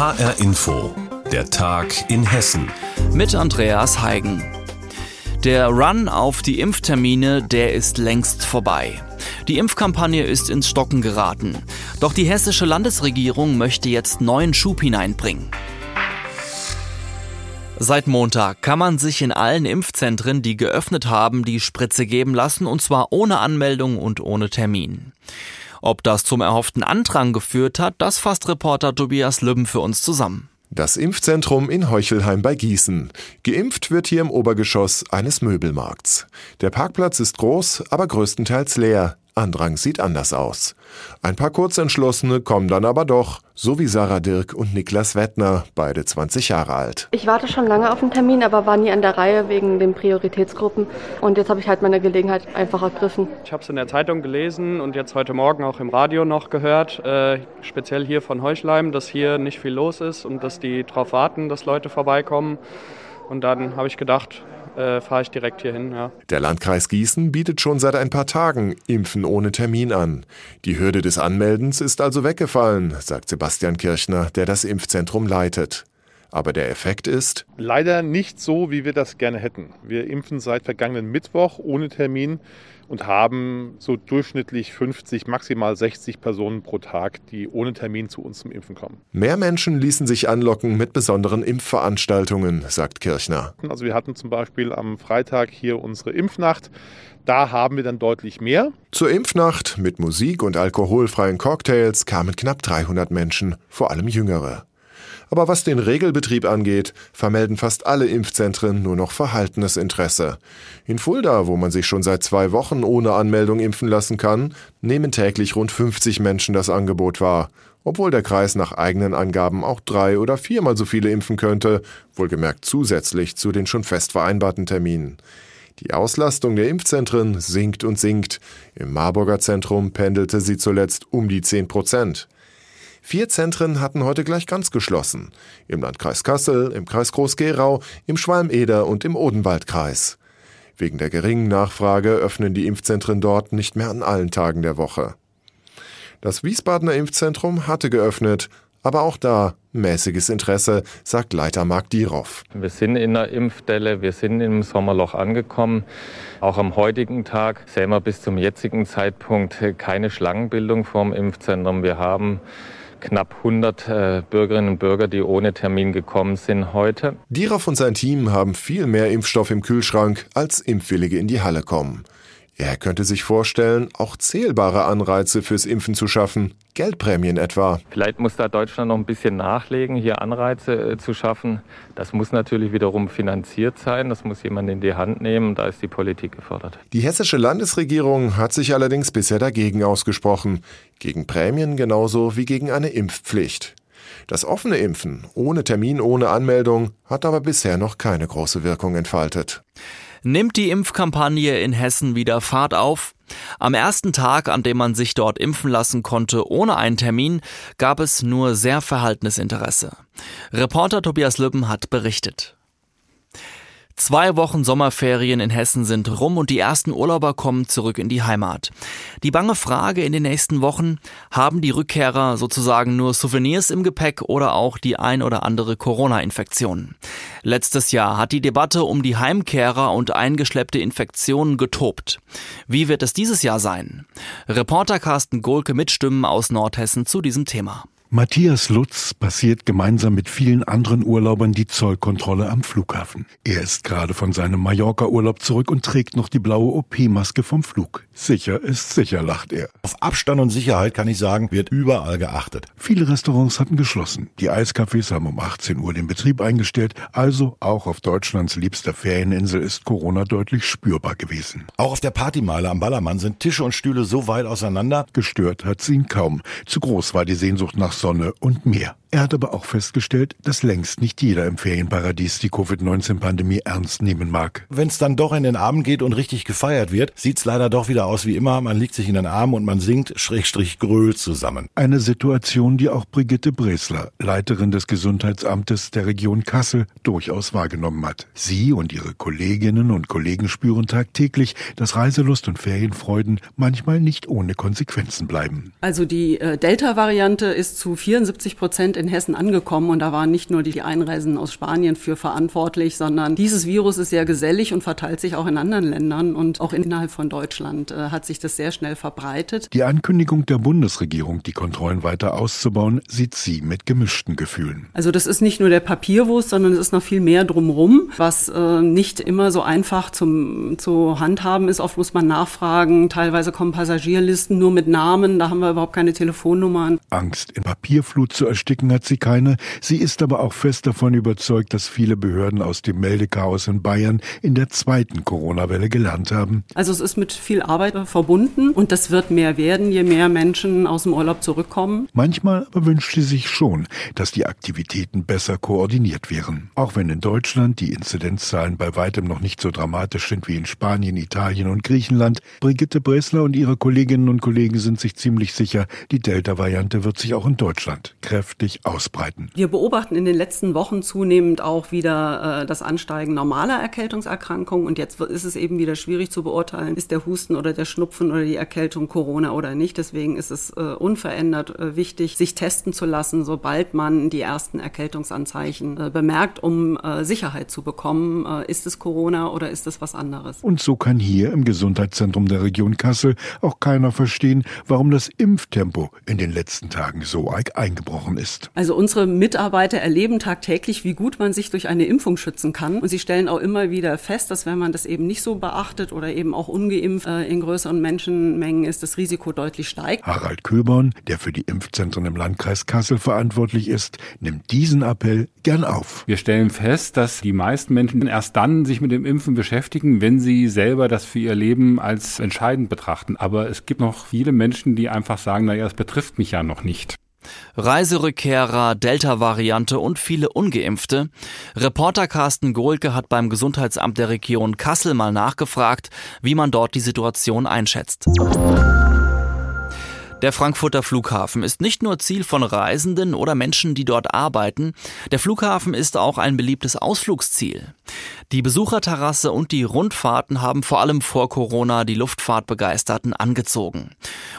HR Info, der Tag in Hessen. Mit Andreas Heigen. Der Run auf die Impftermine, der ist längst vorbei. Die Impfkampagne ist ins Stocken geraten. Doch die hessische Landesregierung möchte jetzt neuen Schub hineinbringen. Seit Montag kann man sich in allen Impfzentren, die geöffnet haben, die Spritze geben lassen, und zwar ohne Anmeldung und ohne Termin. Ob das zum erhofften Andrang geführt hat, das fasst Reporter Tobias Lübben für uns zusammen. Das Impfzentrum in Heuchelheim bei Gießen. Geimpft wird hier im Obergeschoss eines Möbelmarkts. Der Parkplatz ist groß, aber größtenteils leer. Andrang sieht anders aus. Ein paar Kurzentschlossene kommen dann aber doch, so wie Sarah Dirk und Niklas Wettner, beide 20 Jahre alt. Ich warte schon lange auf einen Termin, aber war nie an der Reihe wegen den Prioritätsgruppen. Und jetzt habe ich halt meine Gelegenheit einfach ergriffen. Ich habe es in der Zeitung gelesen und jetzt heute Morgen auch im Radio noch gehört, äh, speziell hier von Heuchleim, dass hier nicht viel los ist und dass die darauf warten, dass Leute vorbeikommen. Und dann habe ich gedacht, äh, fahre ich direkt hier. Ja. Der Landkreis Gießen bietet schon seit ein paar Tagen Impfen ohne Termin an. Die Hürde des Anmeldens ist also weggefallen, sagt Sebastian Kirchner, der das Impfzentrum leitet. Aber der Effekt ist? Leider nicht so, wie wir das gerne hätten. Wir impfen seit vergangenen Mittwoch ohne Termin und haben so durchschnittlich 50, maximal 60 Personen pro Tag, die ohne Termin zu uns zum Impfen kommen. Mehr Menschen ließen sich anlocken mit besonderen Impfveranstaltungen, sagt Kirchner. Also wir hatten zum Beispiel am Freitag hier unsere Impfnacht. Da haben wir dann deutlich mehr. Zur Impfnacht mit Musik und alkoholfreien Cocktails kamen knapp 300 Menschen, vor allem Jüngere. Aber was den Regelbetrieb angeht, vermelden fast alle Impfzentren nur noch verhaltenes Interesse. In Fulda, wo man sich schon seit zwei Wochen ohne Anmeldung impfen lassen kann, nehmen täglich rund 50 Menschen das Angebot wahr. Obwohl der Kreis nach eigenen Angaben auch drei oder viermal so viele impfen könnte, wohlgemerkt zusätzlich zu den schon fest vereinbarten Terminen. Die Auslastung der Impfzentren sinkt und sinkt. Im Marburger Zentrum pendelte sie zuletzt um die 10 Prozent. Vier Zentren hatten heute gleich ganz geschlossen. Im Landkreis Kassel, im Kreis Groß-Gerau, im Schwalm-Eder und im Odenwaldkreis. Wegen der geringen Nachfrage öffnen die Impfzentren dort nicht mehr an allen Tagen der Woche. Das Wiesbadener Impfzentrum hatte geöffnet, aber auch da mäßiges Interesse, sagt Leiter Marc Dieroff. Wir sind in der Impfdelle, wir sind im Sommerloch angekommen. Auch am heutigen Tag sehen wir bis zum jetzigen Zeitpunkt keine Schlangenbildung vorm Impfzentrum. Wir haben knapp 100 äh, Bürgerinnen und Bürger, die ohne Termin gekommen sind heute. Dierov und sein Team haben viel mehr Impfstoff im Kühlschrank, als Impfwillige in die Halle kommen. Er könnte sich vorstellen, auch zählbare Anreize fürs Impfen zu schaffen, Geldprämien etwa. Vielleicht muss da Deutschland noch ein bisschen nachlegen, hier Anreize äh, zu schaffen. Das muss natürlich wiederum finanziert sein, das muss jemand in die Hand nehmen, da ist die Politik gefordert. Die hessische Landesregierung hat sich allerdings bisher dagegen ausgesprochen, gegen Prämien genauso wie gegen eine Impfpflicht. Das offene Impfen, ohne Termin, ohne Anmeldung, hat aber bisher noch keine große Wirkung entfaltet nimmt die Impfkampagne in Hessen wieder Fahrt auf. Am ersten Tag, an dem man sich dort impfen lassen konnte, ohne einen Termin, gab es nur sehr verhaltenes Interesse. Reporter Tobias Lübben hat berichtet. Zwei Wochen Sommerferien in Hessen sind rum und die ersten Urlauber kommen zurück in die Heimat. Die bange Frage in den nächsten Wochen, haben die Rückkehrer sozusagen nur Souvenirs im Gepäck oder auch die ein oder andere Corona-Infektion? Letztes Jahr hat die Debatte um die Heimkehrer und eingeschleppte Infektionen getobt. Wie wird es dieses Jahr sein? Reporter Carsten Gohlke mit Stimmen aus Nordhessen zu diesem Thema. Matthias Lutz passiert gemeinsam mit vielen anderen Urlaubern die Zollkontrolle am Flughafen. Er ist gerade von seinem Mallorca-Urlaub zurück und trägt noch die blaue OP-Maske vom Flug. Sicher ist sicher, lacht er. Auf Abstand und Sicherheit kann ich sagen, wird überall geachtet. Viele Restaurants hatten geschlossen. Die Eiscafés haben um 18 Uhr den Betrieb eingestellt. Also auch auf Deutschlands liebster Ferieninsel ist Corona deutlich spürbar gewesen. Auch auf der Partymeile am Ballermann sind Tische und Stühle so weit auseinander. Gestört hat sie ihn kaum. Zu groß war die Sehnsucht nach Sonne und Meer. Er hat aber auch festgestellt, dass längst nicht jeder im Ferienparadies die Covid-19-Pandemie ernst nehmen mag. Wenn es dann doch in den Abend geht und richtig gefeiert wird, sieht's leider doch wieder aus wie immer. Man liegt sich in den Armen und man singt Schrägstrich Gröl zusammen. Eine Situation, die auch Brigitte Bresler, Leiterin des Gesundheitsamtes der Region Kassel, durchaus wahrgenommen hat. Sie und ihre Kolleginnen und Kollegen spüren tagtäglich, dass Reiselust und Ferienfreuden manchmal nicht ohne Konsequenzen bleiben. Also die äh, Delta-Variante ist zu 74 Prozent in Hessen angekommen und da waren nicht nur die Einreisen aus Spanien für verantwortlich, sondern dieses Virus ist sehr gesellig und verteilt sich auch in anderen Ländern und auch innerhalb von Deutschland hat sich das sehr schnell verbreitet. Die Ankündigung der Bundesregierung, die Kontrollen weiter auszubauen, sieht sie mit gemischten Gefühlen. Also das ist nicht nur der Papierwurst, sondern es ist noch viel mehr drumherum, was äh, nicht immer so einfach zum, zu handhaben ist. Oft muss man nachfragen, teilweise kommen Passagierlisten nur mit Namen, da haben wir überhaupt keine Telefonnummern. Angst, in Papierflut zu ersticken, hat sie keine. Sie ist aber auch fest davon überzeugt, dass viele Behörden aus dem Meldechaos in Bayern in der zweiten Corona-Welle gelernt haben. Also es ist mit viel Arbeit verbunden und das wird mehr werden, je mehr Menschen aus dem Urlaub zurückkommen. Manchmal aber wünscht sie sich schon, dass die Aktivitäten besser koordiniert wären. Auch wenn in Deutschland die Inzidenzzahlen bei weitem noch nicht so dramatisch sind wie in Spanien, Italien und Griechenland, Brigitte Bresler und ihre Kolleginnen und Kollegen sind sich ziemlich sicher, die Delta-Variante wird sich auch in Deutschland kräftig ausbreiten. Wir beobachten in den letzten Wochen zunehmend auch wieder äh, das Ansteigen normaler Erkältungserkrankungen und jetzt ist es eben wieder schwierig zu beurteilen, ist der Husten oder der Schnupfen oder die Erkältung Corona oder nicht. Deswegen ist es äh, unverändert äh, wichtig, sich testen zu lassen, sobald man die ersten Erkältungsanzeichen äh, bemerkt, um äh, Sicherheit zu bekommen, äh, ist es Corona oder ist es was anderes. Und so kann hier im Gesundheitszentrum der Region Kassel auch keiner verstehen, warum das Impftempo in den letzten Tagen so eingebrochen ist. Also unsere Mitarbeiter erleben tagtäglich, wie gut man sich durch eine Impfung schützen kann. Und sie stellen auch immer wieder fest, dass wenn man das eben nicht so beachtet oder eben auch ungeimpft äh, in größeren Menschenmengen ist, das Risiko deutlich steigt. Harald Köborn, der für die Impfzentren im Landkreis Kassel verantwortlich ist, nimmt diesen Appell gern auf. Wir stellen fest, dass die meisten Menschen erst dann sich mit dem Impfen beschäftigen, wenn sie selber das für ihr Leben als entscheidend betrachten. Aber es gibt noch viele Menschen, die einfach sagen, naja, das betrifft mich ja noch nicht. Reiserückkehrer, Delta-Variante und viele Ungeimpfte. Reporter Carsten Gohlke hat beim Gesundheitsamt der Region Kassel mal nachgefragt, wie man dort die Situation einschätzt. Der Frankfurter Flughafen ist nicht nur Ziel von Reisenden oder Menschen, die dort arbeiten, der Flughafen ist auch ein beliebtes Ausflugsziel. Die Besucherterrasse und die Rundfahrten haben vor allem vor Corona die Luftfahrtbegeisterten angezogen.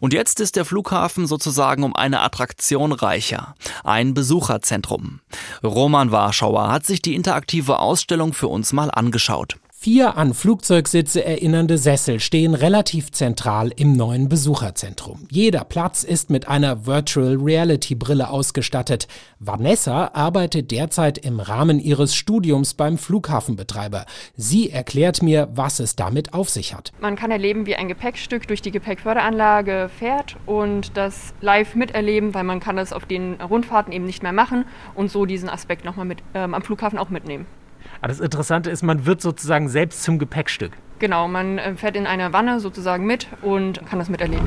Und jetzt ist der Flughafen sozusagen um eine Attraktion reicher, ein Besucherzentrum. Roman Warschauer hat sich die interaktive Ausstellung für uns mal angeschaut. Vier an Flugzeugsitze erinnernde Sessel stehen relativ zentral im neuen Besucherzentrum. Jeder Platz ist mit einer Virtual Reality Brille ausgestattet. Vanessa arbeitet derzeit im Rahmen ihres Studiums beim Flughafenbetreiber. Sie erklärt mir, was es damit auf sich hat. Man kann erleben, wie ein Gepäckstück durch die Gepäckförderanlage fährt und das live miterleben, weil man kann das auf den Rundfahrten eben nicht mehr machen und so diesen Aspekt nochmal mit ähm, am Flughafen auch mitnehmen. Aber das Interessante ist, man wird sozusagen selbst zum Gepäckstück. Genau, man äh, fährt in einer Wanne sozusagen mit und kann das miterleben.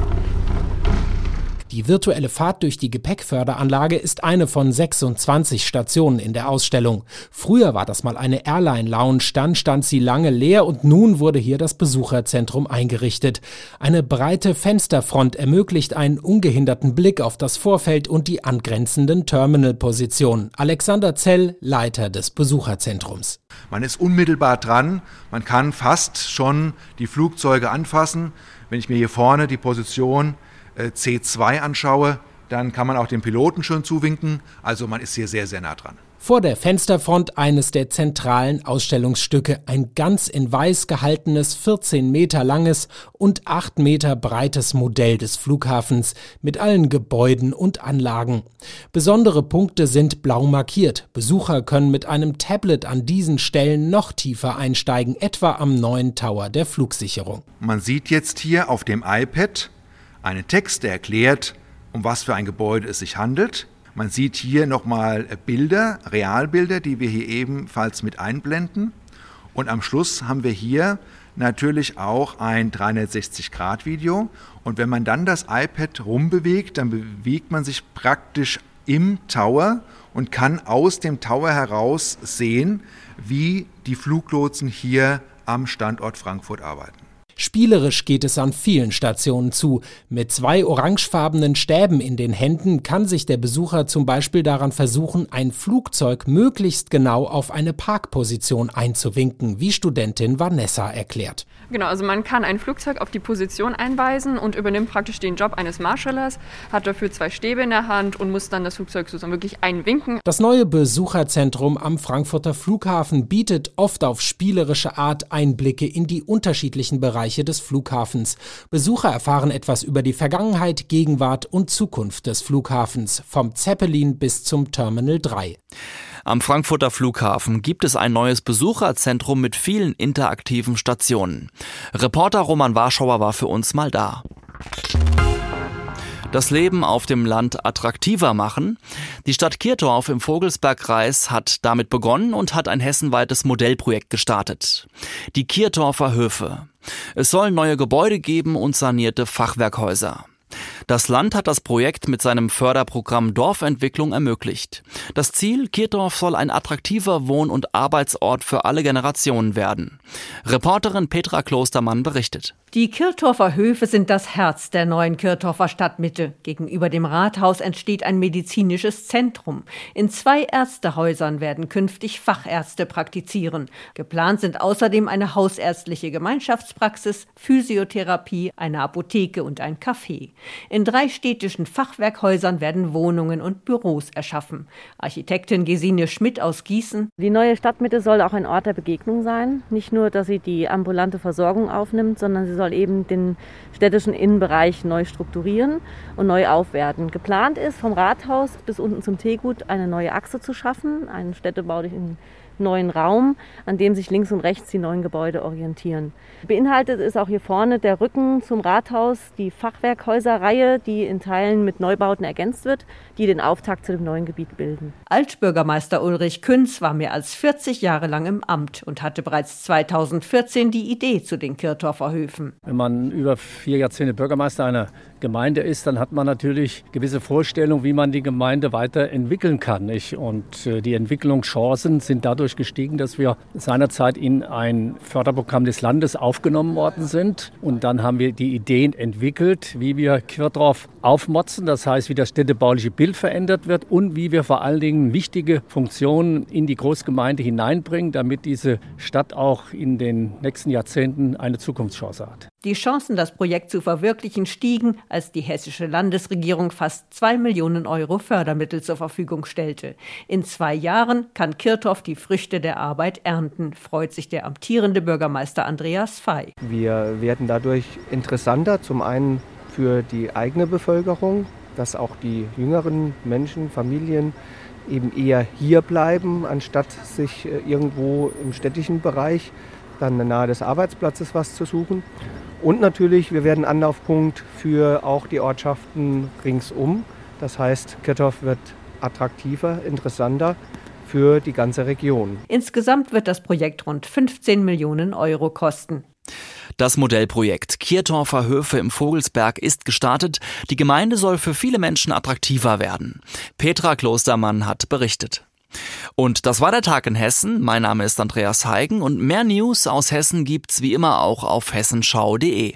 Die virtuelle Fahrt durch die Gepäckförderanlage ist eine von 26 Stationen in der Ausstellung. Früher war das mal eine Airline-Lounge, dann stand sie lange leer und nun wurde hier das Besucherzentrum eingerichtet. Eine breite Fensterfront ermöglicht einen ungehinderten Blick auf das Vorfeld und die angrenzenden Terminalpositionen. Alexander Zell, Leiter des Besucherzentrums. Man ist unmittelbar dran, man kann fast schon die Flugzeuge anfassen. Wenn ich mir hier vorne die Position C2 anschaue, dann kann man auch dem Piloten schon zuwinken. Also man ist hier sehr, sehr nah dran. Vor der Fensterfront eines der zentralen Ausstellungsstücke, ein ganz in weiß gehaltenes, 14 Meter langes und 8 Meter breites Modell des Flughafens mit allen Gebäuden und Anlagen. Besondere Punkte sind blau markiert. Besucher können mit einem Tablet an diesen Stellen noch tiefer einsteigen, etwa am neuen Tower der Flugsicherung. Man sieht jetzt hier auf dem iPad einen Text, der erklärt, um was für ein Gebäude es sich handelt. Man sieht hier nochmal Bilder, Realbilder, die wir hier ebenfalls mit einblenden. Und am Schluss haben wir hier natürlich auch ein 360-Grad-Video. Und wenn man dann das iPad rumbewegt, dann bewegt man sich praktisch im Tower und kann aus dem Tower heraus sehen, wie die Fluglotsen hier am Standort Frankfurt arbeiten. Spielerisch geht es an vielen Stationen zu. Mit zwei orangefarbenen Stäben in den Händen kann sich der Besucher zum Beispiel daran versuchen, ein Flugzeug möglichst genau auf eine Parkposition einzuwinken, wie Studentin Vanessa erklärt. Genau, also man kann ein Flugzeug auf die Position einweisen und übernimmt praktisch den Job eines Marschallers, hat dafür zwei Stäbe in der Hand und muss dann das Flugzeug sozusagen wirklich einwinken. Das neue Besucherzentrum am Frankfurter Flughafen bietet oft auf spielerische Art Einblicke in die unterschiedlichen Bereiche des Flughafens. Besucher erfahren etwas über die Vergangenheit, Gegenwart und Zukunft des Flughafens, vom Zeppelin bis zum Terminal 3. Am Frankfurter Flughafen gibt es ein neues Besucherzentrum mit vielen interaktiven Stationen. Reporter Roman Warschauer war für uns mal da das Leben auf dem Land attraktiver machen. Die Stadt Kirtorf im Vogelsbergkreis hat damit begonnen und hat ein hessenweites Modellprojekt gestartet. Die Kirtorfer Höfe. Es soll neue Gebäude geben und sanierte Fachwerkhäuser. Das Land hat das Projekt mit seinem Förderprogramm Dorfentwicklung ermöglicht. Das Ziel, Kirchdorf soll ein attraktiver Wohn- und Arbeitsort für alle Generationen werden. Reporterin Petra Klostermann berichtet. Die Kirchtorfer Höfe sind das Herz der neuen Kirchtorfer Stadtmitte. Gegenüber dem Rathaus entsteht ein medizinisches Zentrum. In zwei Ärztehäusern werden künftig Fachärzte praktizieren. Geplant sind außerdem eine hausärztliche Gemeinschaftspraxis, Physiotherapie, eine Apotheke und ein Café. In drei städtischen Fachwerkhäusern werden Wohnungen und Büros erschaffen. Architektin Gesine Schmidt aus Gießen. Die neue Stadtmitte soll auch ein Ort der Begegnung sein. Nicht nur, dass sie die ambulante Versorgung aufnimmt, sondern sie soll eben den städtischen Innenbereich neu strukturieren und neu aufwerten. Geplant ist, vom Rathaus bis unten zum Teegut eine neue Achse zu schaffen, einen städtebaulichen neuen Raum, an dem sich links und rechts die neuen Gebäude orientieren. Beinhaltet ist auch hier vorne der Rücken zum Rathaus, die Fachwerkhäuserreihe, die in Teilen mit Neubauten ergänzt wird, die den Auftakt zu dem neuen Gebiet bilden. Altbürgermeister Ulrich Künz war mehr als 40 Jahre lang im Amt und hatte bereits 2014 die Idee zu den Kirchtorfer Höfen. Wenn man über vier Jahrzehnte Bürgermeister einer Gemeinde ist, dann hat man natürlich gewisse Vorstellungen, wie man die Gemeinde weiterentwickeln kann. Nicht? Und äh, die Entwicklungschancen sind dadurch gestiegen, dass wir seinerzeit in ein Förderprogramm des Landes aufgenommen worden sind. Und dann haben wir die Ideen entwickelt, wie wir Quirtorf aufmotzen, das heißt, wie das städtebauliche Bild verändert wird und wie wir vor allen Dingen wichtige Funktionen in die Großgemeinde hineinbringen, damit diese Stadt auch in den nächsten Jahrzehnten eine Zukunftschance hat. Die Chancen, das Projekt zu verwirklichen, stiegen, als die hessische Landesregierung fast zwei Millionen Euro Fördermittel zur Verfügung stellte. In zwei Jahren kann Kirchhoff die Früchte der Arbeit ernten, freut sich der amtierende Bürgermeister Andreas Fey. Wir werden dadurch interessanter, zum einen für die eigene Bevölkerung, dass auch die jüngeren Menschen, Familien eben eher hier bleiben, anstatt sich äh, irgendwo im städtischen Bereich dann nahe des Arbeitsplatzes was zu suchen. Und natürlich, wir werden Anlaufpunkt für auch die Ortschaften ringsum. Das heißt, Kirchhoff wird attraktiver, interessanter für die ganze Region. Insgesamt wird das Projekt rund 15 Millionen Euro kosten. Das Modellprojekt Kirtorfer Höfe im Vogelsberg ist gestartet. Die Gemeinde soll für viele Menschen attraktiver werden. Petra Klostermann hat berichtet. Und das war der Tag in Hessen. Mein Name ist Andreas Heigen und mehr News aus Hessen gibt's wie immer auch auf hessenschau.de.